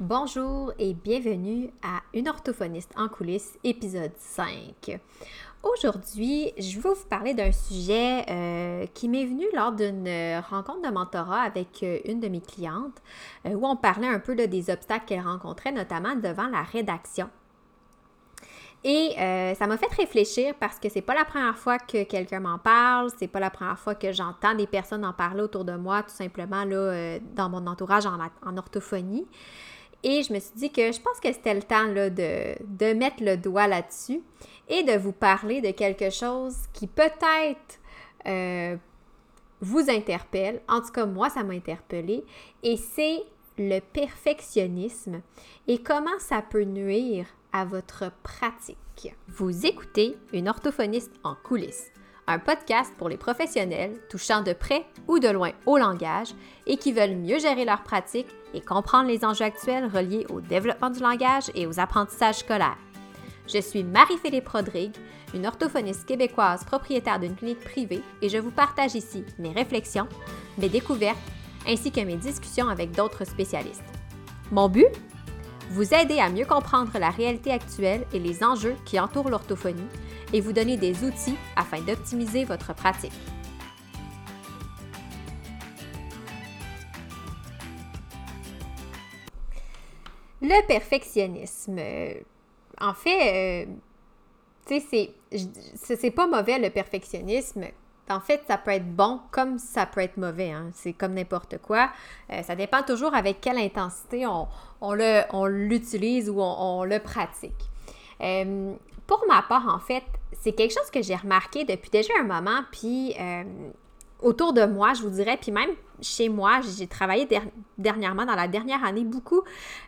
Bonjour et bienvenue à Une orthophoniste en coulisses, épisode 5. Aujourd'hui, je vais vous parler d'un sujet euh, qui m'est venu lors d'une rencontre de mentorat avec euh, une de mes clientes, euh, où on parlait un peu des obstacles qu'elle rencontrait, notamment devant la rédaction. Et ça m'a fait réfléchir parce que c'est pas la première fois que quelqu'un m'en parle, c'est pas la première fois que j'entends des personnes en parler autour de moi, tout simplement dans mon entourage en orthophonie. Et je me suis dit que je pense que c'était le temps de, mettre le doigt là-dessus et de vous parler de quelque chose qui peut-être euh, vous interpelle. En tout cas, moi, ça m'a interpellé. Et c'est le perfectionnisme et comment ça peut nuire à votre pratique. Vous écoutez une orthophoniste en coulisses un podcast pour les professionnels touchant de près ou de loin au langage et qui veulent mieux gérer leur pratique et comprendre les enjeux actuels reliés au développement du langage et aux apprentissages scolaires. Je suis Marie-Philippe Rodrigue, une orthophoniste québécoise propriétaire d'une clinique privée et je vous partage ici mes réflexions, mes découvertes ainsi que mes discussions avec d'autres spécialistes. Mon but? Vous aider à mieux comprendre la réalité actuelle et les enjeux qui entourent l'orthophonie et vous donner des outils afin d'optimiser votre pratique. Le perfectionnisme. En fait, euh, sais, c'est pas mauvais le perfectionnisme. En fait, ça peut être bon comme ça peut être mauvais. Hein. C'est comme n'importe quoi. Euh, ça dépend toujours avec quelle intensité on, on l'utilise ou on, le pratique. Euh, pour ma part, en fait, c'est quelque chose que j'ai remarqué depuis déjà un moment, puis euh, autour de moi, je vous dirais, puis même chez moi, j'ai travaillé dernièrement, dans la dernière année, beaucoup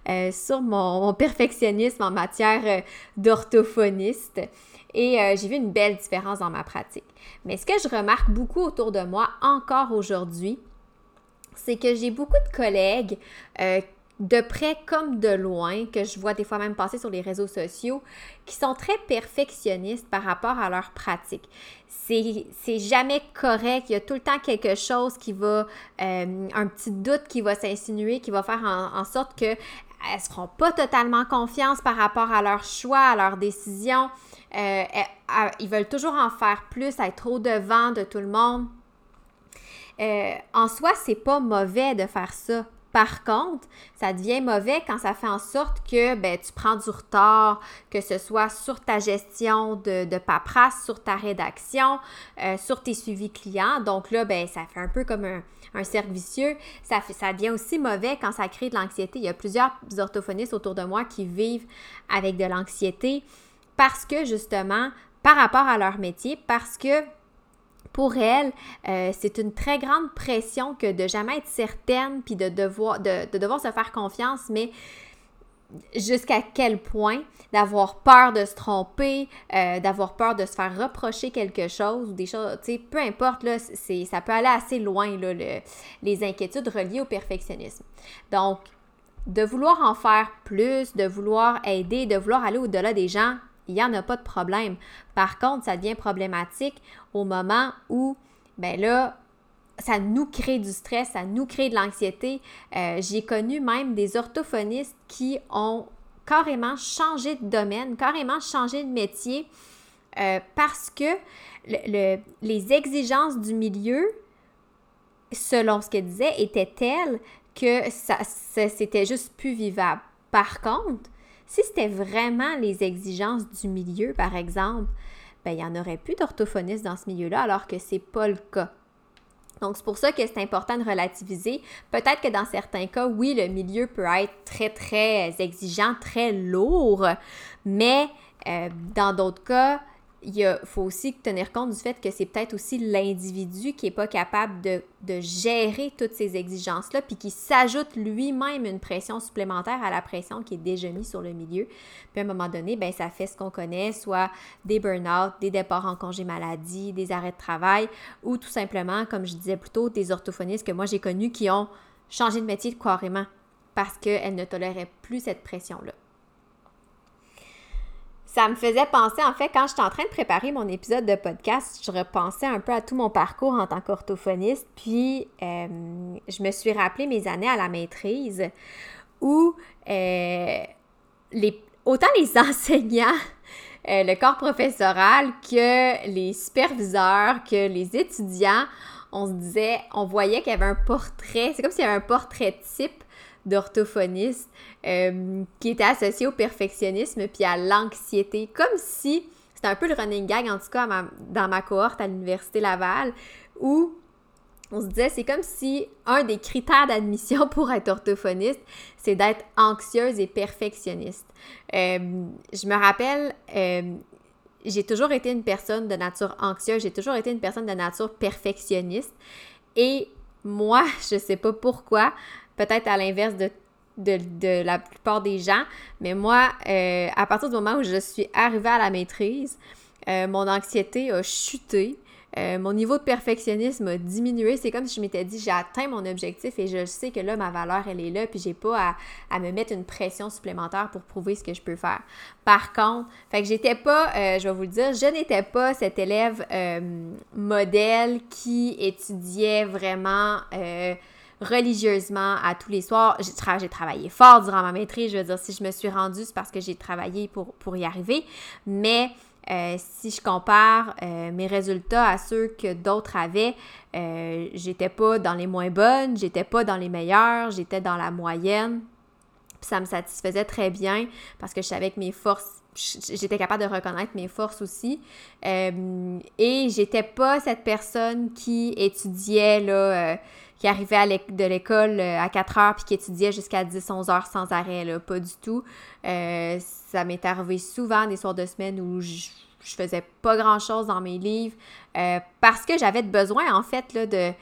euh, sur mon, perfectionnisme en matière euh, d'orthophoniste. Et j'ai vu une belle différence dans ma pratique. Mais ce que je remarque beaucoup autour de moi encore aujourd'hui, c'est que j'ai beaucoup de collègues de près comme de loin, que je vois des fois même passer sur les réseaux sociaux, qui sont très perfectionnistes par rapport à leur pratique. C'est jamais correct, il y a tout le temps quelque chose qui va, euh, un petit doute qui va s'insinuer, qui va faire en, sorte que elles seront pas totalement confiance par rapport à leur choix, à leurs décisions. Euh, ils veulent toujours en faire plus, être au devant de tout le monde. Euh, en soi, c'est pas mauvais de faire ça. Par contre, ça devient mauvais quand ça fait en sorte que ben, tu prends du retard, que ce soit sur ta gestion de, de paperasse, sur ta rédaction, euh, sur tes suivis clients. Donc là, ben, ça fait un peu comme un, un. Ça, ça devient aussi mauvais quand ça crée de l'anxiété. Il y a plusieurs orthophonistes autour de moi qui vivent avec de l'anxiété parce que justement, par rapport à leur métier, parce que pour elle, euh, c'est une très grande pression que de jamais être certaine puis de devoir, de, devoir se faire confiance, mais jusqu'à quel point d'avoir peur de se tromper, euh, d'avoir peur de se faire reprocher quelque chose ou des choses, tu sais, peu importe, là, ça peut aller assez loin, là, les inquiétudes reliées au perfectionnisme. Donc, de vouloir en faire plus, de vouloir aider, de vouloir aller au-delà des gens il n'y en a pas de problème. Par contre, ça devient problématique au moment où, ben là, ça nous crée du stress, ça nous crée de l'anxiété. Euh, j'ai connu même des orthophonistes qui ont carrément changé de domaine, carrément changé de métier euh, parce que les exigences du milieu, selon ce qu'elle disait, étaient telles que ça, c'était juste plus vivable. Par contre, si c'était vraiment les exigences du milieu, par exemple, ben, il n'y en aurait plus d'orthophonistes dans ce milieu-là, alors que ce n'est pas le cas. Donc, c'est pour ça que c'est important de relativiser. Peut-être que dans certains cas, oui, le milieu peut être très, très exigeant, très lourd, mais euh, dans d'autres cas, il faut aussi tenir compte du fait que c'est peut-être aussi l'individu qui n'est pas capable de, gérer toutes ces exigences-là, puis qui s'ajoute lui-même une pression supplémentaire à la pression qui est déjà mise sur le milieu. Puis à un moment donné, ben, ça fait ce qu'on connaît, soit des burn-out, des départs en congé maladie, des arrêts de travail, ou tout simplement, comme je disais plus tôt, des orthophonistes que moi j'ai connus qui ont changé de métier carrément parce qu'elles ne toléraient plus cette pression-là ça me faisait penser, en fait, quand j'étais en train de préparer mon épisode de podcast, je repensais un peu à tout mon parcours en tant qu'orthophoniste, puis euh, je me suis rappelé mes années à la maîtrise où euh, les, autant les enseignants, euh, le corps professoral, que les superviseurs, que les étudiants, on se disait, on voyait qu'il y avait un portrait, c'est comme s'il y avait un portrait type d'orthophoniste euh, qui était associé au perfectionnisme puis à l'anxiété, comme si c'était un peu le running gag, en tout cas, dans ma cohorte à l'Université Laval, où on se disait, c'est comme si un des critères d'admission pour être orthophoniste, c'est d'être anxieuse et perfectionniste. Euh, je me rappelle, euh, j'ai toujours été une personne de nature anxieuse, j'ai toujours été une personne de nature perfectionniste. Et moi, je sais pas pourquoi, peut-être à l'inverse de, la plupart des gens, mais moi, euh, à partir du moment où je suis arrivée à la maîtrise, mon anxiété a chuté. Euh, mon niveau de perfectionnisme a diminué. C'est comme si je m'étais dit, j'ai atteint mon objectif et je sais que là, ma valeur, elle est là, puis j'ai pas à, me mettre une pression supplémentaire pour prouver ce que je peux faire. Par contre, fait que j'étais pas, euh, je vais vous le dire, je n'étais pas cet élève euh, modèle qui étudiait vraiment religieusement à tous les soirs. J'ai, travaillé fort durant ma maîtrise. Je veux dire, si je me suis rendue, c'est parce que j'ai travaillé pour, y arriver. Mais euh, si je compare euh, mes résultats à ceux que d'autres avaient, euh, j'étais pas dans les moins bonnes, j'étais pas dans les meilleures, j'étais dans la moyenne. Ça me satisfaisait très bien parce que je savais que mes forces, j'étais capable de reconnaître mes forces aussi. et j'étais pas cette personne qui étudiait là qui arrivait de l'école à 4 heures puis qui étudiait jusqu'à 10-11 heures sans arrêt, là. Pas du tout. Euh, ça m'est arrivé souvent des soirs de semaine où je, faisais pas grand-chose dans mes livres euh, parce que j'avais besoin, en fait, de,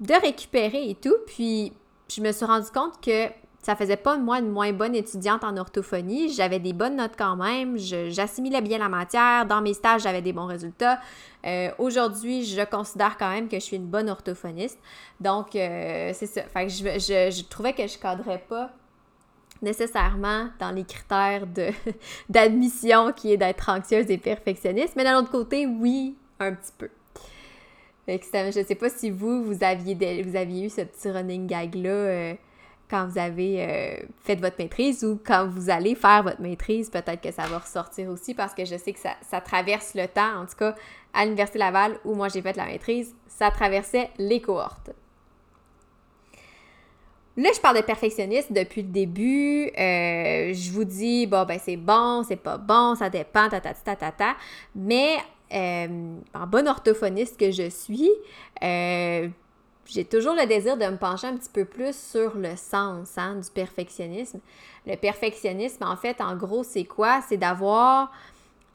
de récupérer et tout. Puis, je me suis rendu compte que ça faisait pas moi une moins bonne étudiante en orthophonie. J'avais des bonnes notes quand même. J'assimilais bien la matière. Dans mes stages, j'avais des bons résultats. Euh, aujourd'hui, je considère quand même que je suis une bonne orthophoniste. Donc, euh, c'est ça. Fait que je, je, trouvais que je cadrais pas nécessairement dans les critères d'admission qui est d'être anxieuse et perfectionniste. Mais d'un autre côté, oui, un petit peu. Fait que je sais pas si vous, vous aviez, vous aviez eu ce petit running gag-là. Euh, quand vous avez euh, fait votre maîtrise ou quand vous allez faire votre maîtrise, peut-être que ça va ressortir aussi parce que je sais que ça, traverse le temps. En tout cas, à l'Université Laval, où moi j'ai fait la maîtrise, ça traversait les cohortes. Là, je parle de perfectionniste depuis le début. Euh, je vous dis, bon, ben c'est bon, c'est pas bon, ça dépend, ta ta ta ta ta. Mais euh, en bonne orthophoniste que je suis, j'ai toujours le désir de me pencher un petit peu plus sur le sens hein, du perfectionnisme. Le perfectionnisme, en fait, en gros, c'est quoi? C'est d'avoir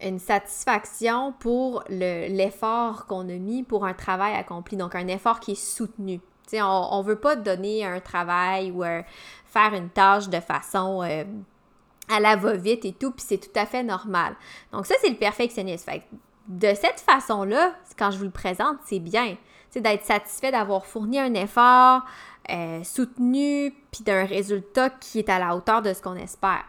une satisfaction pour l'effort qu'on a mis pour un travail accompli, donc un effort qui est soutenu. on ne veut pas donner un travail ou faire une tâche de façon euh, à la va-vite et tout, puis c'est tout à fait normal. Donc ça, c'est le perfectionnisme. de cette façon-là, quand je vous le présente, c'est bien d'être satisfait d'avoir fourni un effort euh, soutenu, puis d'un résultat qui est à la hauteur de ce qu'on espère.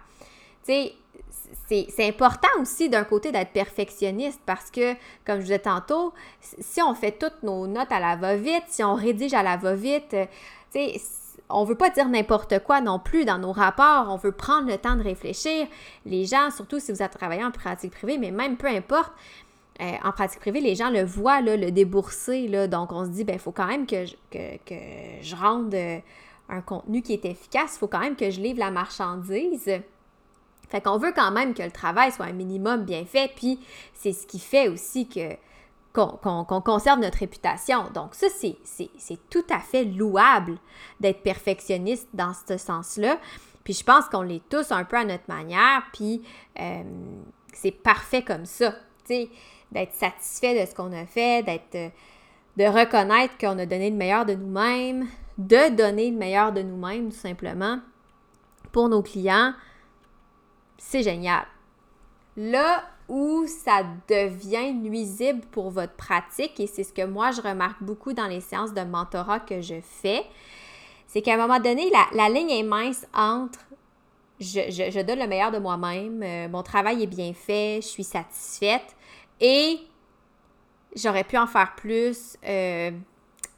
c'est important aussi d'un côté d'être perfectionniste parce que, comme je disais tantôt, si on fait toutes nos notes à la va-vite, si on rédige à la va-vite, euh, tu sais, on veut pas dire n'importe quoi non plus dans nos rapports, on veut prendre le temps de réfléchir. Les gens, surtout si vous êtes travaillant en pratique privée, mais même peu importe, euh, en pratique privée, les gens le voient, le débourser. Là, donc, on se dit, ben, il faut quand même que je, que, je rende euh, un contenu qui est efficace. Il faut quand même que je livre la marchandise. Fait qu'on veut quand même que le travail soit un minimum bien fait. Puis, c'est ce qui fait aussi que qu'on conserve notre réputation. Donc ça, c'est tout à fait louable d'être perfectionniste dans ce sens-là. Puis je pense qu'on l'est tous un peu à notre manière, puis euh, c'est parfait comme ça. sais d'être satisfait de ce qu'on a fait, d'être euh, de reconnaître qu'on a donné le meilleur de nous-mêmes, de donner le meilleur de nous-mêmes tout simplement pour nos clients, c'est génial. Là où ça devient nuisible pour votre pratique, et c'est ce que moi je remarque beaucoup dans les séances de mentorat que je fais, c'est qu'à un moment donné, la, ligne est mince entre je, donne le meilleur de moi-même, euh, mon travail est bien fait, je suis satisfaite, et j'aurais pu en faire plus. Euh,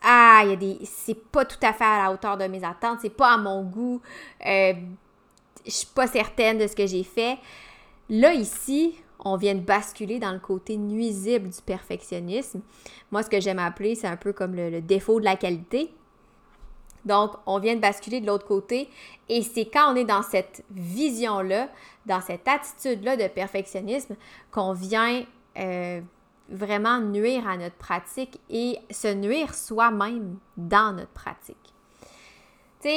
ah, il y a des. C'est pas tout à fait à la hauteur de mes attentes, c'est pas à mon goût. Euh, je suis pas certaine de ce que j'ai fait. Là, ici, on vient de basculer dans le côté nuisible du perfectionnisme. Moi, ce que j'aime appeler, c'est un peu comme le, défaut de la qualité. Donc, on vient de basculer de l'autre côté et c'est quand on est dans cette vision-là, dans cette attitude-là de perfectionnisme, qu'on vient euh, vraiment nuire à notre pratique et se nuire soi-même dans notre pratique. Tu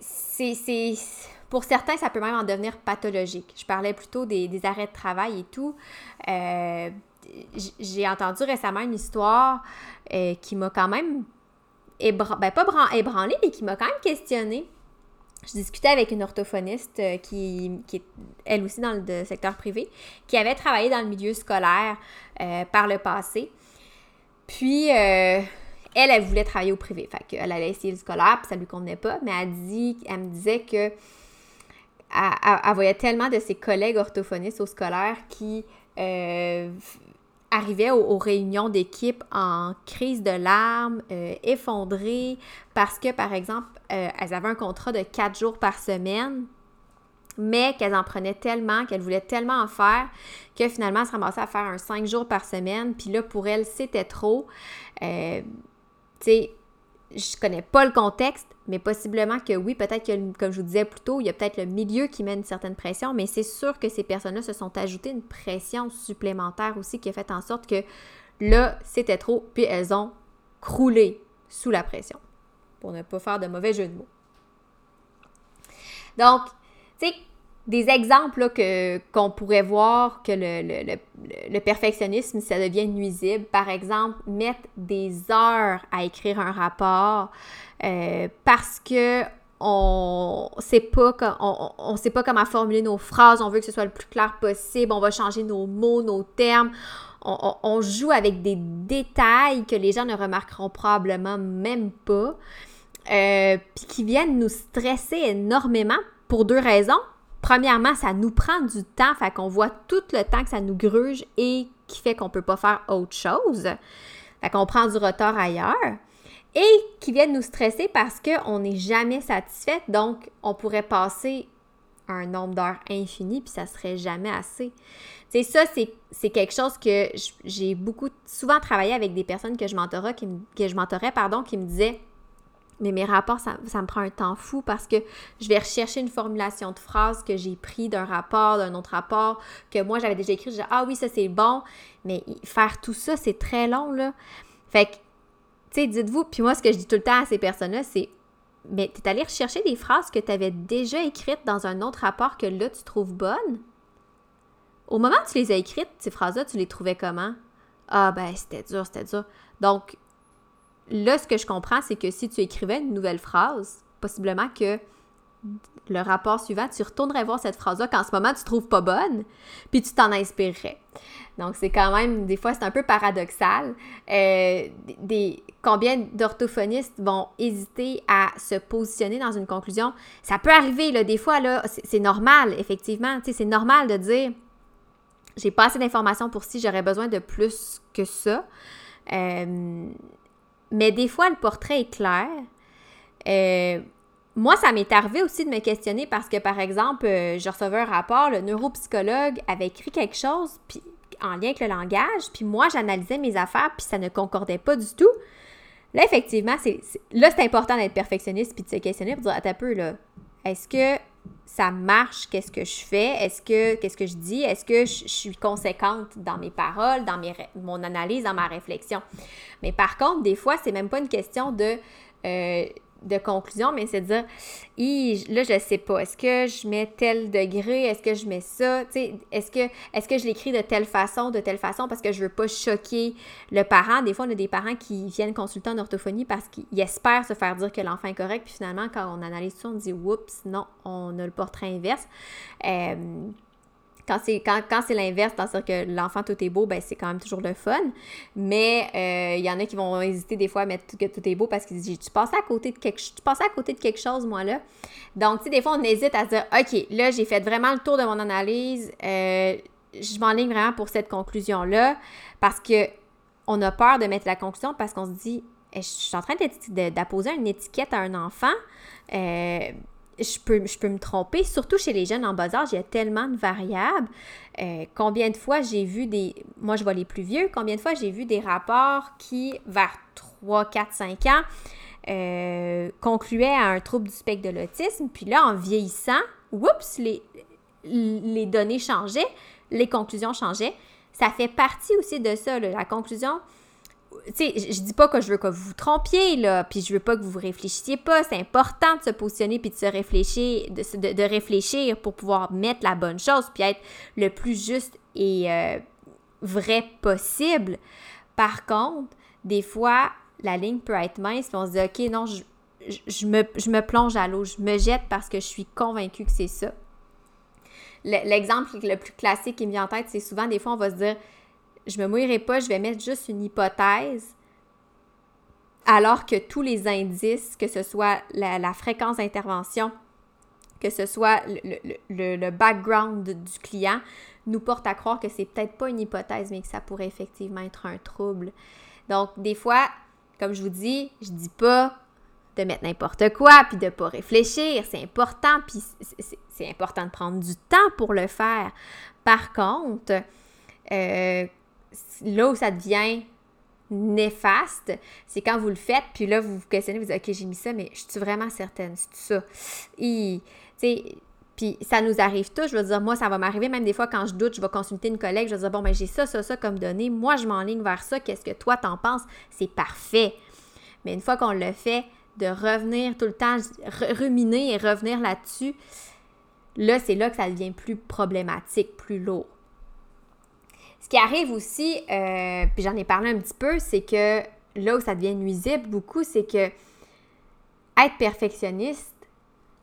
sais, c'est pour certains, ça peut même en devenir pathologique. Je parlais plutôt des, arrêts de travail et tout. Euh, j'ai entendu récemment une histoire euh, qui m'a quand même, ben pas ébranlé, mais qui m'a quand même questionné. Je discutais avec une orthophoniste euh, qui, qui, est elle aussi dans le secteur privé, qui avait travaillé dans le milieu scolaire par le passé. Puis, elle, elle voulait travailler au privé. Fait qu'elle allait essayer le scolaire, puis ça lui convenait pas, mais elle, me disait que elle, voyait tellement de ses collègues orthophonistes au scolaire qui euh, arrivaient aux, réunions d'équipe en crise de larmes, euh, effondrées, parce que, par exemple, euh, elles avaient un contrat de quatre jours par semaine, mais qu'elles en prenaient tellement, qu'elles voulaient tellement en faire, que finalement, elles se ramassaient à faire un cinq jours par semaine, puis là, pour elles, c'était trop. tu sais, je connais pas le contexte, mais possiblement que oui, peut-être que, comme je vous disais plus tôt, il y a peut-être le milieu qui met une certaine pression, mais c'est sûr que ces personnes-là se sont ajoutées une pression supplémentaire aussi qui a fait en sorte que là, c'était trop, puis elles ont croulé sous la pression, pour ne pas faire de mauvais jeu de mots. Donc, tu des exemples qu'on pourrait voir que le, le, perfectionnisme, ça devient nuisible. Par exemple, mettre des heures à écrire un rapport euh, parce que on sait pas on, on, pas comment formuler nos phrases, on veut que ce soit le plus clair possible, on va changer nos mots, nos termes. On, on joue avec des détails que les gens ne remarqueront probablement même pas, euh, puis qui viennent nous stresser énormément pour deux raisons premièrement, ça nous prend du temps, fait qu'on voit tout le temps que ça nous gruge et qui fait qu'on peut pas faire autre chose. Fait qu'on prend du retard ailleurs. Et qui viennent nous stresser parce qu'on n'est jamais satisfait, donc on pourrait passer un nombre d'heures infini, puis ça serait jamais assez. C'est ça, c'est quelque chose que j'ai beaucoup, souvent travaillé avec des personnes que je mentorais, que je mentorais, pardon, qui me disaient mais mes rapports, ça, me prend un temps fou parce que je vais rechercher une formulation de phrase que j'ai pris d'un rapport, d'un autre rapport, que moi j'avais déjà écrit. Je dis, ah oui, ça c'est bon. Mais faire tout ça, c'est très long, là. Fait que, tu sais, dites-vous, puis moi, ce que je dis tout le temps à ces personnes-là, c'est, mais t'es allé rechercher des phrases que tu avais déjà écrites dans un autre rapport que là, tu trouves bonnes? Au moment où tu les as écrites, ces phrases-là, tu les trouvais comment? Ah, ben, c'était dur, c'était dur. Donc, là, ce que je comprends, c'est que si tu écrivais une nouvelle phrase, possiblement que le rapport suivant, tu retournerais voir cette phrase-là qu'en ce moment tu trouves pas bonne, puis tu t'en inspirerais. Donc, c'est quand même, des fois, c'est un peu paradoxal. Euh, des, combien d'orthophonistes vont hésiter à se positionner dans une conclusion? Ça peut arriver, là, des fois, là, c'est normal, effectivement. Tu sais, c'est normal de dire j'ai pas assez d'informations pour si j'aurais besoin de plus que ça. Euh, mais des fois, le portrait est clair. Euh, moi, ça m'est arrivé aussi de me questionner parce que, par exemple, euh, je recevais un rapport, le neuropsychologue avait écrit quelque chose puis, en lien avec le langage, puis moi, j'analysais mes affaires, puis ça ne concordait pas du tout. Là, effectivement, c'est, là, c'est important d'être perfectionniste puis de se questionner pour dire, attends un peu, là, est-ce que ça marche, qu'est-ce que je fais, est-ce que qu'est-ce que je dis, est-ce que je, suis conséquente dans mes paroles, dans mes, mon analyse, dans ma réflexion? Mais par contre, des fois, c'est même pas une question de euh, de conclusion, mais c'est de dire, là, je sais pas, est-ce que je mets tel degré, est-ce que je mets ça, est-ce que, est que je l'écris de telle façon, de telle façon, parce que je veux pas choquer le parent. Des fois, on a des parents qui viennent consulter en orthophonie parce qu'ils espèrent se faire dire que l'enfant est correct, puis finalement, quand on analyse ça, on dit, oups, non, on a le portrait inverse. Euh, quand c'est quand, quand l'inverse, c'est-à-dire que l'enfant tout est beau, ben c'est quand même toujours le fun. Mais il euh, y en a qui vont hésiter des fois à mettre que tout est beau parce qu'ils disent tu passes à côté de quelque tu à côté de quelque chose moi là. Donc sais des fois on hésite à se dire OK, là j'ai fait vraiment le tour de mon analyse, euh, je m'enligne vraiment pour cette conclusion là parce que on a peur de mettre la conclusion parce qu'on se dit je suis en train d'apposer une étiquette à un enfant. Euh, je peux, je peux me tromper, surtout chez les jeunes en bas âge, il y a tellement de variables. Euh, combien de fois j'ai vu des, moi je vois les plus vieux, combien de fois j'ai vu des rapports qui, vers 3, 4, 5 ans, euh, concluaient à un trouble du spectre de l'autisme, puis là, en vieillissant, oups, les, les données changeaient, les conclusions changeaient. Ça fait partie aussi de ça, la conclusion tu sais, je dis pas que je veux que vous vous trompiez, là, puis je veux pas que vous réfléchissiez pas. C'est important de se positionner puis de se réfléchir, de, réfléchir pour pouvoir mettre la bonne chose puis être le plus juste et euh, vrai possible. Par contre, des fois, la ligne peut être mince puis on se dit, OK, non, je, je, me, je me plonge à l'eau, je me jette parce que je suis convaincue que c'est ça. L'exemple le plus classique qui me vient en tête, c'est souvent, des fois, on va se dire, je me mouillerai pas, je vais mettre juste une hypothèse, alors que tous les indices, que ce soit la, fréquence d'intervention, que ce soit le, background du client, nous portent à croire que c'est peut-être pas une hypothèse, mais que ça pourrait effectivement être un trouble. Donc, des fois, comme je vous dis, je dis pas de mettre n'importe quoi, puis de pas réfléchir. C'est important, puis c'est important de prendre du temps pour le faire. Par contre, euh, là où ça devient néfaste, c'est quand vous le faites, puis là, vous vous questionnez, vous dites, OK, j'ai mis ça, mais je suis vraiment certaine, c'est ça. Et, puis ça nous arrive tous, je veux dire, moi, ça va m'arriver même des fois quand je doute, je vais consulter une collègue, je vais dire, bon, ben j'ai ça, ça, ça comme données, moi, je m'enligne vers ça, qu'est-ce que toi, t'en penses? C'est parfait. Mais une fois qu'on le fait, de revenir tout le temps, ruminer et revenir là-dessus, là, c'est là que ça devient plus problématique, plus lourd. Ce qui arrive aussi, euh, puis j'en ai parlé un petit peu, c'est que là où ça devient nuisible beaucoup, c'est que être perfectionniste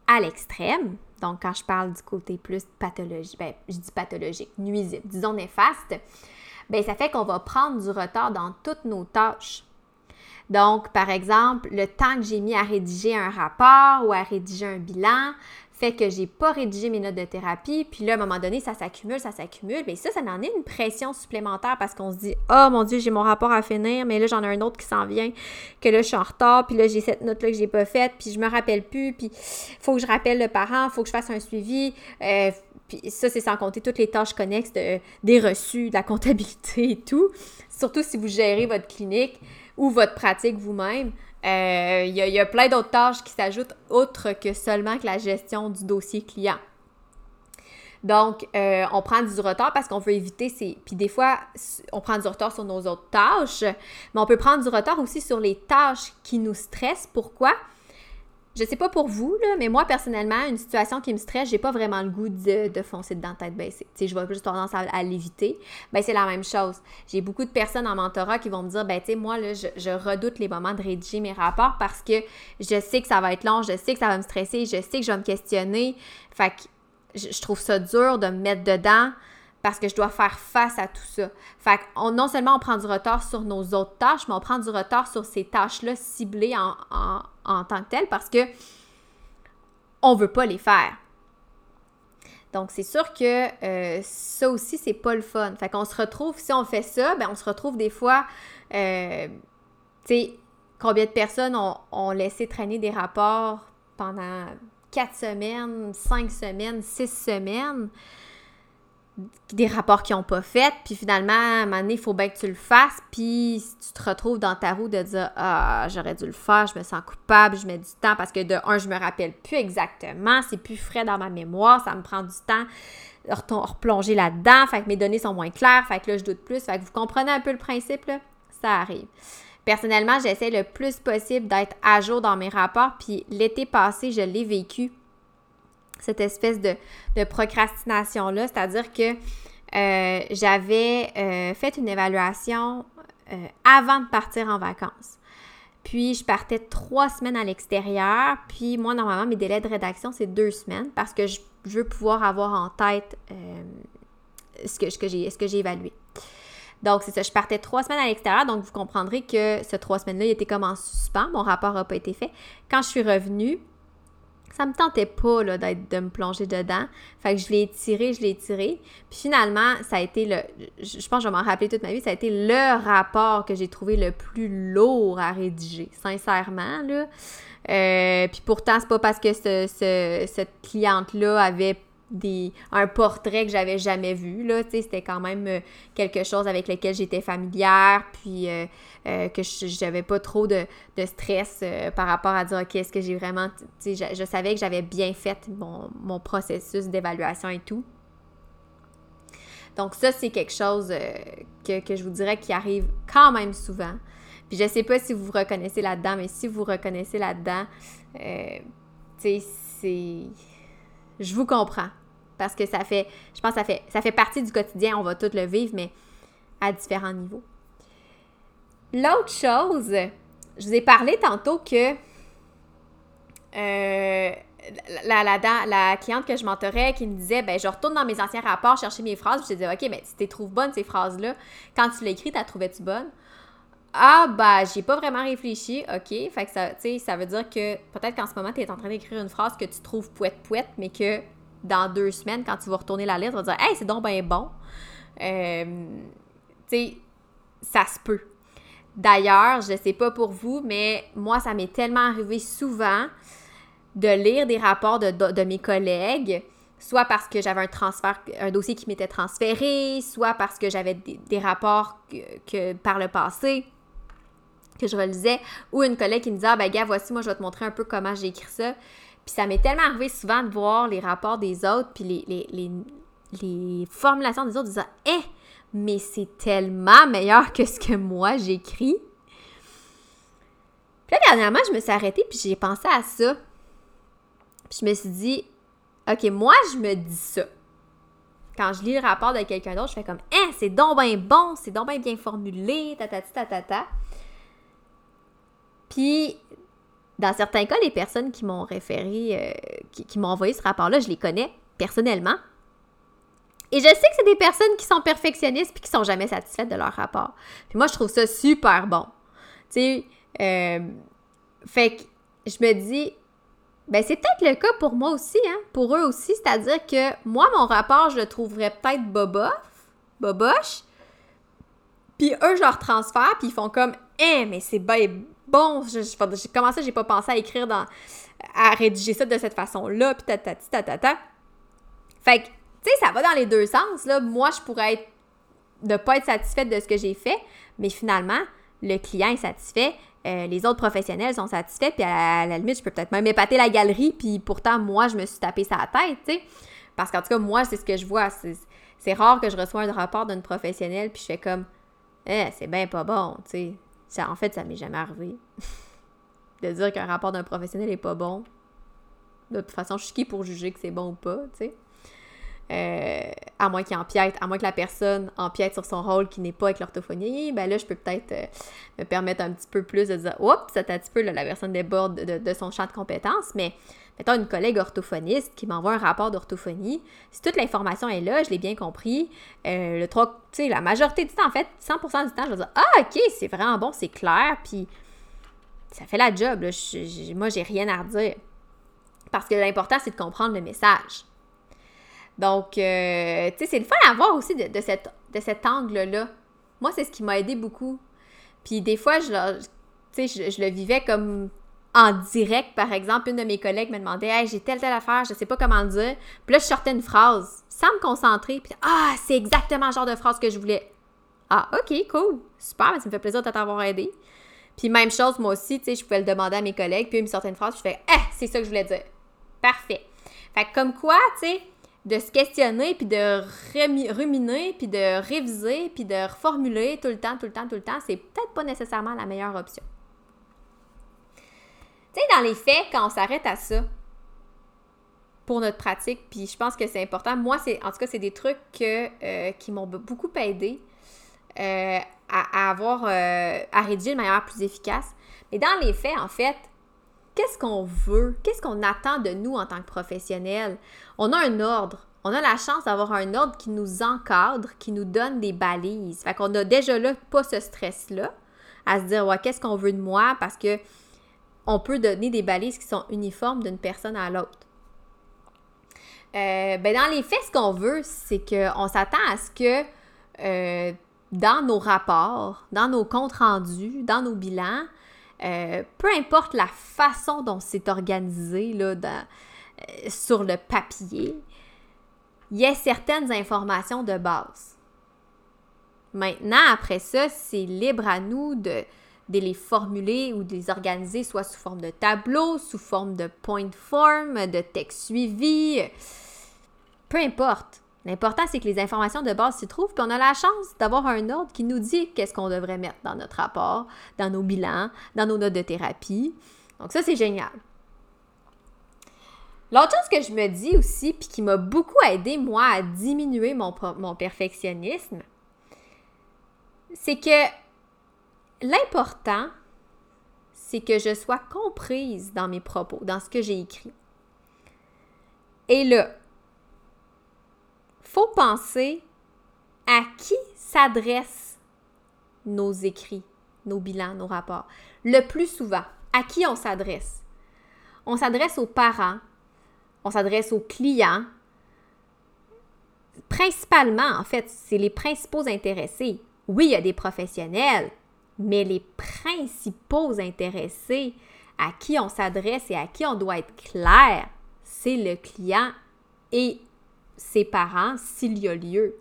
à l'extrême, donc quand je parle du côté plus pathologique, ben, je dis pathologique, nuisible, disons néfaste, ben ça fait qu'on va prendre du retard dans toutes nos tâches. Donc, par exemple, le temps que j'ai mis à rédiger un rapport ou à rédiger un bilan, fait que j'ai pas rédigé mes notes de thérapie, puis là, à un moment donné, ça s'accumule, ça s'accumule, mais ça, ça en est une pression supplémentaire parce qu'on se dit « Oh mon Dieu, j'ai mon rapport à finir, mais là, j'en ai un autre qui s'en vient, que là, je suis en retard, puis là, j'ai cette note-là que j'ai pas faite, puis je me rappelle plus, puis faut que je rappelle le parent, faut que je fasse un suivi, euh, puis ça, c'est sans compter toutes les tâches connexes des reçus, de la comptabilité et tout, surtout si vous gérez votre clinique ou votre pratique vous-même. Euh, il y, a plein d'autres tâches qui s'ajoutent autre que seulement que la gestion du dossier client. Donc, euh, on prend du retard parce qu'on veut éviter ces... Puis des fois, on prend du retard sur nos autres tâches, mais on peut prendre du retard aussi sur les tâches qui nous stressent. Pourquoi? Je sais pas pour vous, là, mais moi, personnellement, une situation qui me stresse, j'ai pas vraiment le goût de, foncer dedans tête baissée. Tu je vais plus tendance à, l'éviter. Ben, c'est la même chose. J'ai beaucoup de personnes en mentorat qui vont me dire, ben, tu sais, moi, là, je, redoute les moments de rédiger mes rapports parce que je sais que ça va être long, je sais que ça va me stresser, je sais que je vais me questionner. Fait que je, trouve ça dur de me mettre dedans parce que je dois faire face à tout ça. Fait que non seulement on prend du retard sur nos autres tâches, mais on prend du retard sur ces tâches-là ciblées en tant que tel parce que on veut pas les faire. Donc, c'est sûr que euh, ça aussi, c'est pas le fun. Fait qu'on se retrouve, si on fait ça, ben on se retrouve des fois, euh, tu sais, combien de personnes ont, laissé traîner des rapports pendant quatre semaines, cinq semaines, six semaines? Des rapports qui n'ont pas fait, puis finalement, à un moment donné, il faut bien que tu le fasses, puis tu te retrouves dans ta roue de dire « Ah, j'aurais dû le faire, je me sens coupable, je mets du temps, parce que de un, je me rappelle plus exactement, c'est plus frais dans ma mémoire, ça me prend du temps de replonger là-dedans, fait que mes données sont moins claires, fait que là, je doute plus, fait que vous comprenez un peu le principe? Ça arrive. Personnellement, j'essaie le plus possible d'être à jour dans mes rapports, puis l'été passé, je l'ai vécu cette espèce de, procrastination-là, c'est-à-dire que euh, j'avais euh, fait une évaluation euh, avant de partir en vacances. Puis, je partais trois semaines à l'extérieur. Puis, moi, normalement, mes délais de rédaction, c'est deux semaines parce que je, veux pouvoir avoir en tête ce que, ce que j'ai évalué. Donc, c'est ça. Je partais trois semaines à l'extérieur. Donc, vous comprendrez que ce trois semaines-là, il était comme en suspens. Mon rapport n'a pas été fait. Quand je suis revenue, ça me tentait pas là, de me plonger dedans. Fait que je l'ai tiré, je l'ai tiré. Puis finalement, ça a été le. Je pense que je vais m'en rappeler toute ma vie, ça a été le rapport que j'ai trouvé le plus lourd à rédiger. Sincèrement, là. Euh, puis pourtant, c'est pas parce que cette cliente-là avait un portrait que j'avais jamais vu. Là, c'était quand même euh, quelque chose avec lequel j'étais familière, puis euh, euh, que j'avais pas trop de, stress par rapport à dire, OK, est-ce que j'ai vraiment... Je, je savais que j'avais bien fait mon, mon processus d'évaluation et tout. Donc ça, c'est quelque chose que, que, je vous dirais qui arrive quand même souvent. Puis je sais pas si vous vous reconnaissez là-dedans, mais si vous vous reconnaissez là-dedans, tu sais, c'est... Je vous comprends parce que ça fait, je pense que ça fait, ça fait partie du quotidien, on va tout le vivre, mais à différents niveaux. L'autre chose, je vous ai parlé tantôt que euh, la, cliente que je mentorais qui me disait ben je retourne dans mes anciens rapports chercher mes phrases, je disais OK, mais si tu trouves bonnes ces phrases-là, quand tu l'écris, tu trouvais-tu bonne? Ah, bah, j'ai pas vraiment réfléchi, ok. Fait que ça, ça veut dire que peut-être qu'en ce moment, tu es en train d'écrire une phrase que tu trouves pouette-pouette, mais que dans deux semaines, quand tu vas retourner la lettre, tu vas dire Hey, c'est donc bien bon. Euh, tu sais, ça se peut. D'ailleurs, je sais pas pour vous, mais moi, ça m'est tellement arrivé souvent de lire des rapports de, mes collègues, soit parce que j'avais un transfert, un dossier qui m'était transféré, soit parce que j'avais des, rapports que, par le passé que je relisais, ou une collègue qui me disait Ah ben gars, voici, moi je vais te montrer un peu comment j'ai écrit ça. Puis ça m'est tellement arrivé souvent de voir les rapports des autres, puis les, formulations des autres, disant Eh, mais c'est tellement meilleur que ce que moi j'écris. Puis là, dernièrement, je me suis arrêtée, puis j'ai pensé à ça. Puis je me suis dit Ok, moi, je me dis ça. Quand je lis le rapport de quelqu'un d'autre, je fais comme Eh, c'est donc bien bon, c'est donc bien bien formulé, ta ta ta ta ta. Puis dans certains cas, les personnes qui m'ont référé, euh, qui, m'ont envoyé ce rapport-là, je les connais personnellement. Et je sais que c'est des personnes qui sont perfectionnistes puis qui sont jamais satisfaites de leur rapport. Puis moi, je trouve ça super bon. Tu sais, euh, fait que je me dis, ben c'est peut-être le cas pour moi aussi, hein, pour eux aussi, c'est-à-dire que moi, mon rapport, je le trouverais peut-être bobof, boboche, puis eux, je leur transfère, puis ils font comme, eh, mais c'est bon, j'ai commencé, j'ai pas pensé à écrire dans, à rédiger ça de cette façon-là, puis tatati, tatata. Fait que, tu sais, ça va dans les deux sens, là. Moi, je pourrais être, ne pas être satisfaite de ce que j'ai fait, mais finalement, le client est satisfait, euh, les autres professionnels sont satisfaits, puis à la, limite, je peux peut-être même épater la galerie, puis pourtant, moi, je me suis tapé sa tête, tu sais. Parce qu'en tout cas, moi, c'est ce que je vois. C'est rare que je reçois un rapport d'une professionnelle, puis je fais comme, eh, c'est bien pas bon, tu sais en fait, ça m'est jamais arrivé. de dire qu'un rapport d'un professionnel est pas bon. De toute façon, je suis qui pour juger que c'est bon ou pas, tu sais? Euh, à moins qu'il empiète, à moins que la personne empiète sur son rôle qui n'est pas avec l'orthophonie, ben là, je peux peut-être euh, me permettre un petit peu plus de dire, oups, c'est un petit peu, la personne déborde de, son champ de compétences, mais mettons une collègue orthophoniste qui m'envoie un rapport d'orthophonie, si toute l'information est là, je l'ai bien compris, euh, le 3, tu sais, la majorité du temps, en fait, 100% du temps, je vais dire, ah, ok, c'est vraiment bon, c'est clair, puis ça fait la job, là, moi, j'ai rien à redire. Parce que l'important, c'est de comprendre le message. Donc, euh, tu sais, c'est le fun à voir aussi de, cette, de cet angle-là. Moi, c'est ce qui m'a aidé beaucoup. Puis des fois, je, je, je le vivais comme en direct, par exemple, une de mes collègues me demandait Hey, j'ai telle, telle affaire, je sais pas comment le dire. Puis là, je sortais une phrase sans me concentrer. Puis Ah, c'est exactement le genre de phrase que je voulais. Ah, ok, cool. Super, ça me fait plaisir de t'avoir aidé. Puis même chose, moi aussi, tu sais, je pouvais le demander à mes collègues, puis ils me sortaient une phrase, je fais Eh, c'est ça que je voulais dire. Parfait. Fait que comme quoi, tu sais, de se questionner, puis de ruminer, puis de réviser, puis de reformuler tout le temps, tout le temps, tout le temps, c'est peut-être pas nécessairement la meilleure option. Tu sais, dans les faits, quand on s'arrête à ça, pour notre pratique, puis je pense que c'est important. Moi, c'est en tout cas, c'est des trucs euh, qui m'ont beaucoup aidé euh, à, avoir, euh, à rédiger de manière plus efficace. Mais dans les faits, en fait, qu'est-ce qu'on veut? Qu'est-ce qu'on attend de nous en tant que professionnels? On a un ordre. On a la chance d'avoir un ordre qui nous encadre, qui nous donne des balises. Fait qu'on a déjà là pas ce stress-là à se dire, ouais, qu'est-ce qu'on veut de moi? Parce que on peut donner des balises qui sont uniformes d'une personne à l'autre. Euh, ben dans les faits, ce qu'on veut, c'est qu'on s'attend à ce que euh, dans nos rapports, dans nos comptes rendus, dans nos bilans, euh, peu importe la façon dont c'est organisé là, sur le papier, il y a certaines informations de base. Maintenant, après ça, c'est libre à nous de, de, les formuler ou de les organiser soit sous forme de tableau, sous forme de point form, de texte suivi, peu importe. L'important, c'est que les informations de base s'y trouvent, puis on a la chance d'avoir un ordre qui nous dit qu'est-ce qu'on devrait mettre dans notre rapport, dans nos bilans, dans nos notes de thérapie. Donc ça, c'est génial. L'autre chose que je me dis aussi, puis qui m'a beaucoup aidé, moi, à diminuer mon, mon perfectionnisme, c'est que l'important, c'est que je sois comprise dans mes propos, dans ce que j'ai écrit. Et là, faut penser à qui s'adressent nos écrits, nos bilans, nos rapports. Le plus souvent, à qui on s'adresse? On s'adresse aux parents, on s'adresse aux clients. Principalement, en fait, c'est les principaux intéressés. Oui, il y a des professionnels, mais les principaux intéressés à qui on s'adresse et à qui on doit être clair, c'est le client et ses parents s'il y a lieu.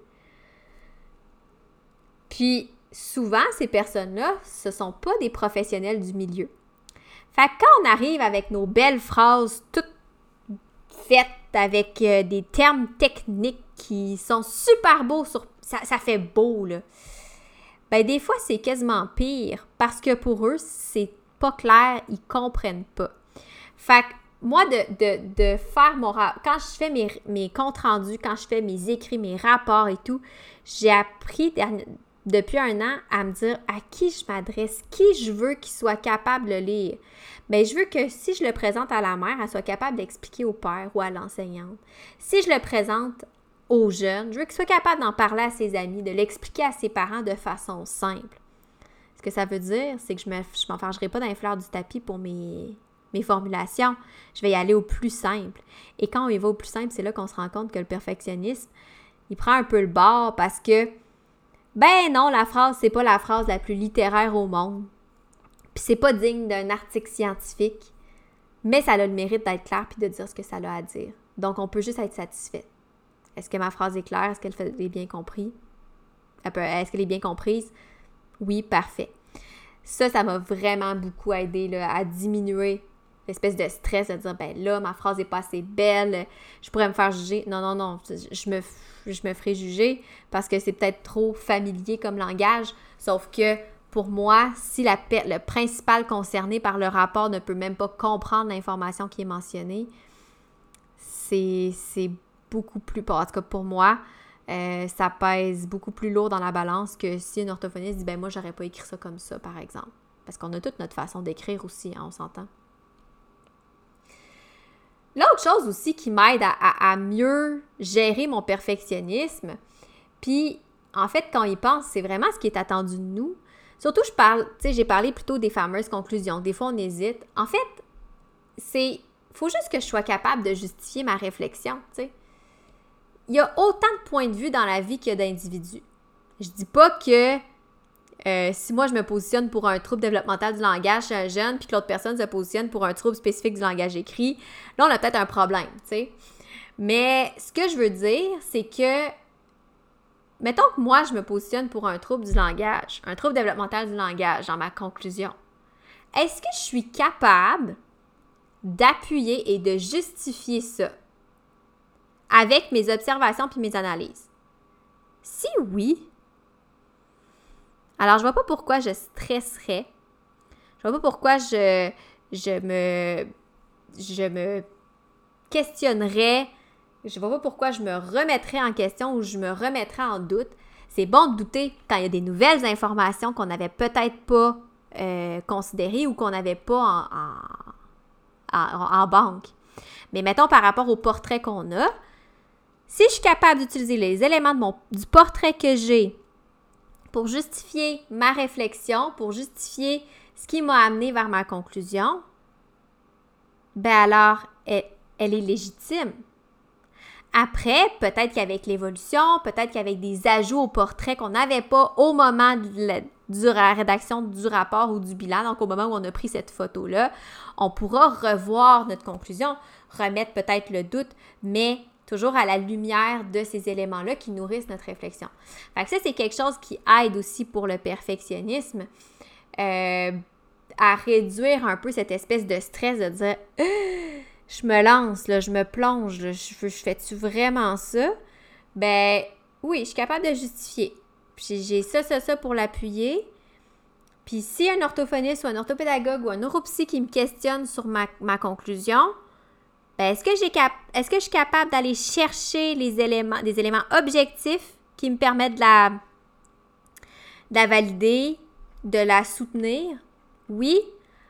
Puis souvent, ces personnes-là, ce ne sont pas des professionnels du milieu. Fait que quand on arrive avec nos belles phrases toutes faites avec euh, des termes techniques qui sont super beaux ça, ça fait beau là. Ben des fois c'est quasiment pire parce que pour eux c'est pas clair, ils comprennent pas. Fait que moi, de, faire mon quand je fais mes, mes, comptes rendus, quand je fais mes écrits, mes rapports et tout, j'ai appris depuis un an à me dire à qui je m'adresse, qui je veux qu'il soit capable de lire. Mais je veux que si je le présente à la mère, elle soit capable d'expliquer au père ou à l'enseignante. Si je le présente je veux qu'il soit capable d'en parler à ses amis, de l'expliquer à ses parents de façon simple. Ce que ça veut dire, c'est que je ne m'enfargerai pas dans les fleurs du tapis pour mes, formulations. Je vais y aller au plus simple. Et quand on y va au plus simple, c'est là qu'on se rend compte que le perfectionnisme, il prend un peu le bord parce que, ben non, la phrase, c'est pas la phrase la plus littéraire au monde. Puis c'est pas digne d'un article scientifique. Mais ça a le mérite d'être clair puis de dire ce que ça a à dire. Donc, on peut juste être satisfait. Est-ce que ma phrase est claire? Est-ce qu'elle est bien comprise? Est-ce qu'elle est bien comprise? Oui, parfait. Ça, ça m'a vraiment beaucoup aidé à diminuer l'espèce de stress de dire ben là ma phrase est pas assez belle je pourrais me faire juger non non non je me je me ferai juger parce que c'est peut-être trop familier comme langage sauf que pour moi si la le principal concerné par le rapport ne peut même pas comprendre l'information qui est mentionnée c'est beaucoup plus en tout cas pour moi euh, ça pèse beaucoup plus lourd dans la balance que si une orthophoniste dit ben moi j'aurais pas écrit ça comme ça par exemple parce qu'on a toute notre façon d'écrire aussi hein, on s'entend L'autre chose aussi qui m'aide à, mieux gérer mon perfectionnisme, puis en fait, quand il pense, c'est vraiment ce qui est attendu de nous. Surtout, je parle, tu sais, j'ai parlé plutôt des fameuses conclusions. Des fois, on hésite. En fait, c'est. faut juste que je sois capable de justifier ma réflexion, tu sais. Il y a autant de points de vue dans la vie qu'il y a d'individus. Je dis pas que euh, si moi je me positionne pour un trouble développemental du langage chez un jeune, puis que l'autre personne se positionne pour un trouble spécifique du langage écrit, là on a peut-être un problème, tu sais. Mais ce que je veux dire, c'est que, mettons que moi je me positionne pour un trouble du langage, un trouble développemental du langage dans ma conclusion. Est-ce que je suis capable d'appuyer et de justifier ça? Avec mes observations puis mes analyses? Si oui, alors, je vois pas pourquoi je stresserais. Je vois pas pourquoi je, je me je me questionnerais. Je vois pas pourquoi je me remettrais en question ou je me remettrais en doute. C'est bon de douter quand il y a des nouvelles informations qu'on n'avait peut-être pas euh, considérées ou qu'on n'avait pas en, en, banque. Mais mettons par rapport au portrait qu'on a, si je suis capable d'utiliser les éléments du portrait que j'ai pour justifier ma réflexion, pour justifier ce qui m'a amené vers ma conclusion, ben alors, elle, est légitime. Après, peut-être qu'avec l'évolution, peut-être qu'avec des ajouts au portrait qu'on n'avait pas au moment de la rédaction du rapport ou du bilan, donc au moment où on a pris cette photo-là, on pourra revoir notre conclusion, remettre peut-être le doute, mais toujours à la lumière de ces éléments-là qui nourrissent notre réflexion. Fait que ça, c'est quelque chose qui aide aussi pour le perfectionnisme. Euh, à réduire un peu cette espèce de stress de dire je me lance, là, je me plonge, je, fais-tu vraiment ça? Ben oui, je suis capable de justifier. Puis j'ai ça, ça, ça pour l'appuyer. Puis si un orthophoniste ou un orthopédagogue ou un neuropsy qui me questionne sur ma, conclusion, ben est-ce que, je suis capable d'aller chercher les éléments, des éléments objectifs qui me permettent de la, de la valider, de la soutenir? Oui,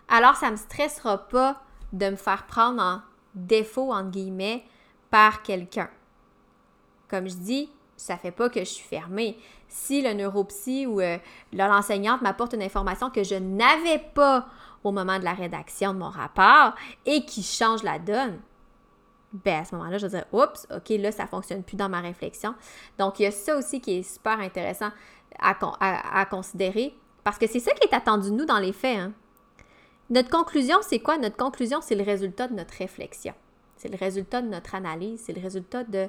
alors ça ne me stressera pas de me faire prendre en défaut, entre guillemets, par quelqu'un. Comme je dis, ça fait pas que je suis fermée. Si le neuropsy ou euh, l'enseignante m'apporte une information que je n'avais pas au moment de la rédaction de mon rapport et qui change la donne, ben à ce moment-là, je vais dire oups, ok, là, ça fonctionne plus dans ma réflexion. Donc, il y a ça aussi qui est super intéressant à considérer parce que c'est ça qui est attendu de nous dans les faits. Hein. Notre conclusion, c'est quoi? Notre conclusion, c'est le résultat de notre réflexion. C'est le résultat de notre analyse. C'est le résultat de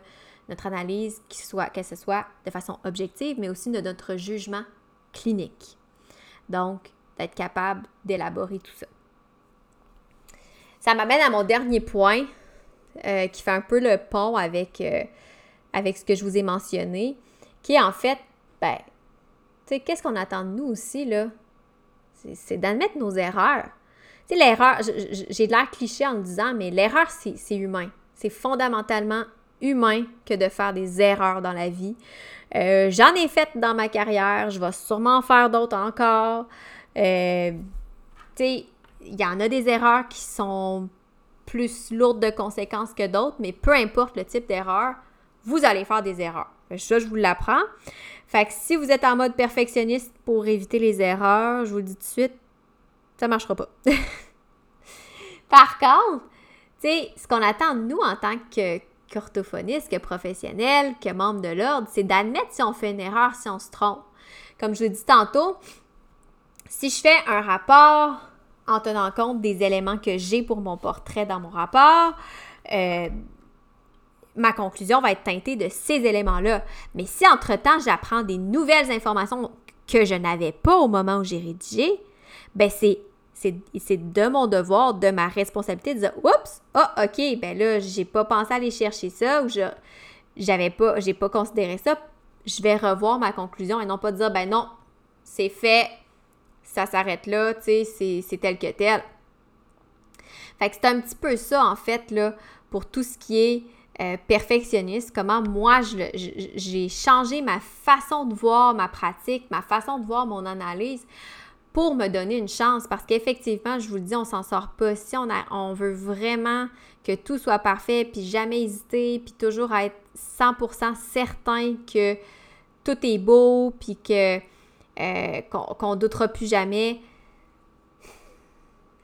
notre analyse, soit, que ce soit de façon objective, mais aussi de notre jugement clinique. Donc, d'être capable d'élaborer tout ça. Ça m'amène à mon dernier point, euh, qui fait un peu le pont avec, euh, avec ce que je vous ai mentionné, qui est en fait, ben, tu sais, qu'est-ce qu'on attend de nous aussi, là? C'est d'admettre nos erreurs. Tu sais, l'erreur, j'ai l'air cliché en le disant, mais l'erreur, c'est humain. C'est fondamentalement humain que de faire des erreurs dans la vie. Euh, j'en ai fait dans ma carrière, je vais sûrement en faire d'autres encore. Tu sais, il y en a des erreurs qui sont plus lourdes de conséquences que d'autres, mais peu importe le type d'erreur, vous allez faire des erreurs. Ça, je vous l'apprends. Fait que si vous êtes en mode perfectionniste pour éviter les erreurs, je vous le dis tout de suite, ça marchera pas. Par contre, tu sais, ce qu'on attend de nous en tant que qu'orthophoniste, que professionnel, que membre de l'ordre, c'est d'admettre si on fait une erreur, si on se trompe. Comme je l'ai dit tantôt, si je fais un rapport en tenant compte des éléments que j'ai pour mon portrait dans mon rapport, euh, ma conclusion va être teintée de ces éléments-là. Mais si entre-temps, j'apprends des nouvelles informations que je n'avais pas au moment où j'ai rédigé, ben c'est de mon devoir, de ma responsabilité de dire Oups, ah, OK, ben là, j'ai pas pensé à aller chercher ça ou je j'avais pas, j'ai pas considéré ça. Je vais revoir ma conclusion et non pas dire ben non, c'est fait, ça s'arrête là, tu sais, c'est tel que tel. Fait que c'est un petit peu ça, en fait, là, pour tout ce qui est euh, perfectionniste, comment moi j'ai changé ma façon de voir ma pratique, ma façon de voir mon analyse pour me donner une chance parce qu'effectivement, je vous dis, on s'en sort pas. Si on, on veut vraiment que tout soit parfait, puis jamais hésiter, puis toujours être 100% certain que tout est beau, puis que euh, qu'on doutera plus jamais,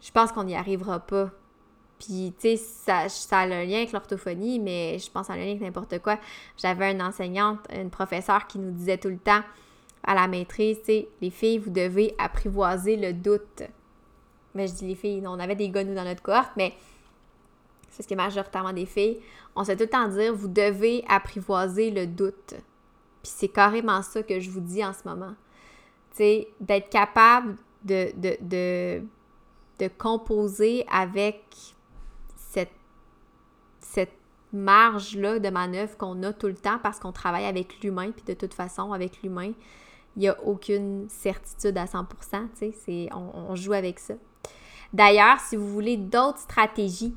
je pense qu'on n'y arrivera pas. Puis, tu sais, ça, ça a un lien avec l'orthophonie, mais je pense à un lien avec n'importe quoi. J'avais une enseignante, une professeure qui nous disait tout le temps à la maîtrise, tu sais, les filles, vous devez apprivoiser le doute. Mais je dis les filles, on avait des gars, nous, dans notre cohorte, mais c'est ce qui est majoritairement des filles. On sait tout le temps dire, vous devez apprivoiser le doute. Puis c'est carrément ça que je vous dis en ce moment. Sais, d'être capable de, de, de, de composer avec cette, marge-là de manœuvre qu'on a tout le temps parce qu'on travaille avec l'humain, puis de toute façon, avec l'humain, il n'y a aucune certitude à 100%, tu sais, on, joue avec ça. D'ailleurs, si vous voulez d'autres stratégies,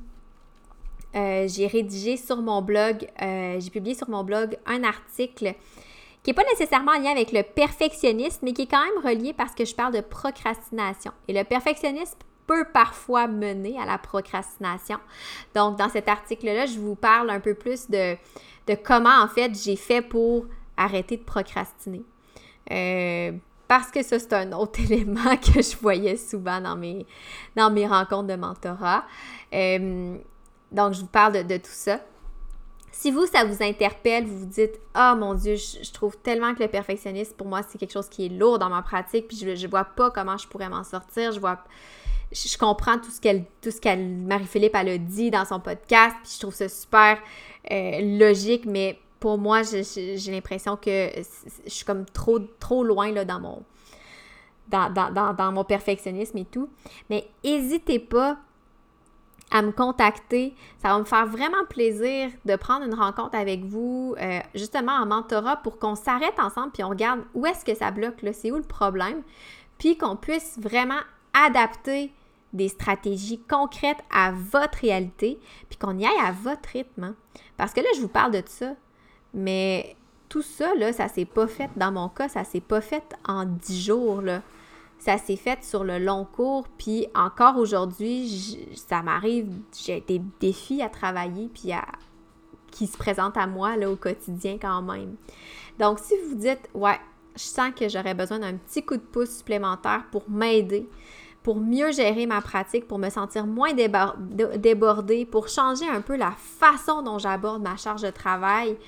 euh, j'ai rédigé sur mon blog, euh, j'ai publié sur mon blog un article qui n'est pas nécessairement en lien avec le perfectionnisme, mais qui est quand même relié parce que je parle de procrastination. Et le perfectionnisme peut parfois mener à la procrastination. Donc, dans cet article-là, je vous parle un peu plus de, comment, en fait, j'ai fait pour arrêter de procrastiner. Euh, parce que ça, c'est un autre élément que je voyais souvent dans mes, dans mes rencontres de mentorat. Euh, donc, je vous parle de, tout ça. Si vous, ça vous interpelle, vous vous dites Ah oh, mon Dieu, je, trouve tellement que le perfectionnisme, pour moi, c'est quelque chose qui est lourd dans ma pratique, puis je, ne vois pas comment je pourrais m'en sortir. Je vois. Je, comprends tout ce qu'elle, tout ce qu'elle, Marie-Philippe, elle a dit dans son podcast, puis je trouve ça super euh, logique, mais pour moi, j'ai l'impression que je suis comme trop, trop loin là, dans mon. Dans, dans, dans mon perfectionnisme et tout. Mais n'hésitez pas à me contacter. Ça va me faire vraiment plaisir de prendre une rencontre avec vous, euh, justement en mentorat, pour qu'on s'arrête ensemble puis on regarde où est-ce que ça bloque, c'est où le problème, puis qu'on puisse vraiment adapter des stratégies concrètes à votre réalité, puis qu'on y aille à votre rythme. Hein. Parce que là, je vous parle de ça, mais tout ça, là, ça s'est pas fait, dans mon cas, ça s'est pas fait en dix jours, là ça s'est fait sur le long cours, puis encore aujourd'hui, ça m'arrive, j'ai des défis à travailler, puis qui se présentent à moi là, au quotidien quand même. Donc, si vous dites, ouais, je sens que j'aurais besoin d'un petit coup de pouce supplémentaire pour m'aider, pour mieux gérer ma pratique, pour me sentir moins débordée, pour changer un peu la façon dont j'aborde ma charge de travail,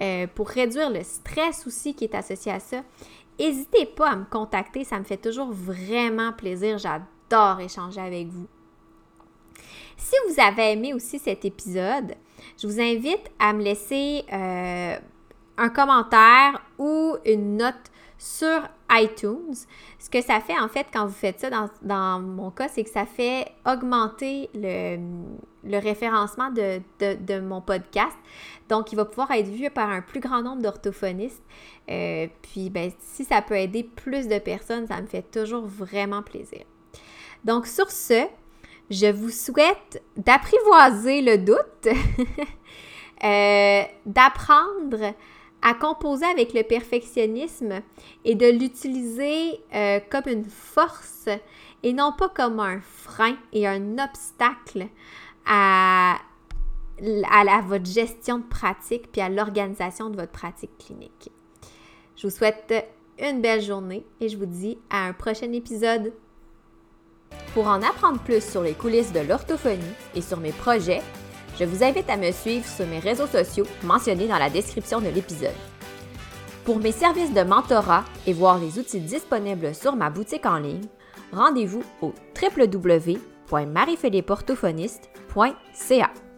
euh, pour réduire le stress aussi qui est associé à ça, N'hésitez pas à me contacter, ça me fait toujours vraiment plaisir. J'adore échanger avec vous. Si vous avez aimé aussi cet épisode, je vous invite à me laisser euh, un commentaire ou une note sur iTunes. Ce que ça fait en fait quand vous faites ça, dans, mon cas, c'est que ça fait augmenter le, référencement de, mon podcast. Donc, il va pouvoir être vu par un plus grand nombre d'orthophonistes. Euh, puis, ben, si ça peut aider plus de personnes, ça me fait toujours vraiment plaisir. Donc, sur ce, je vous souhaite d'apprivoiser le doute, euh, d'apprendre à composer avec le perfectionnisme et de l'utiliser euh, comme une force et non pas comme un frein et un obstacle à, à, votre gestion de pratique puis à l'organisation de votre pratique clinique. Je vous souhaite une belle journée et je vous dis à un prochain épisode. Pour en apprendre plus sur les coulisses de l'orthophonie et sur mes projets, je vous invite à me suivre sur mes réseaux sociaux mentionnés dans la description de l'épisode. Pour mes services de mentorat et voir les outils disponibles sur ma boutique en ligne, rendez-vous au www.mariephilippeorthophoniste.ca.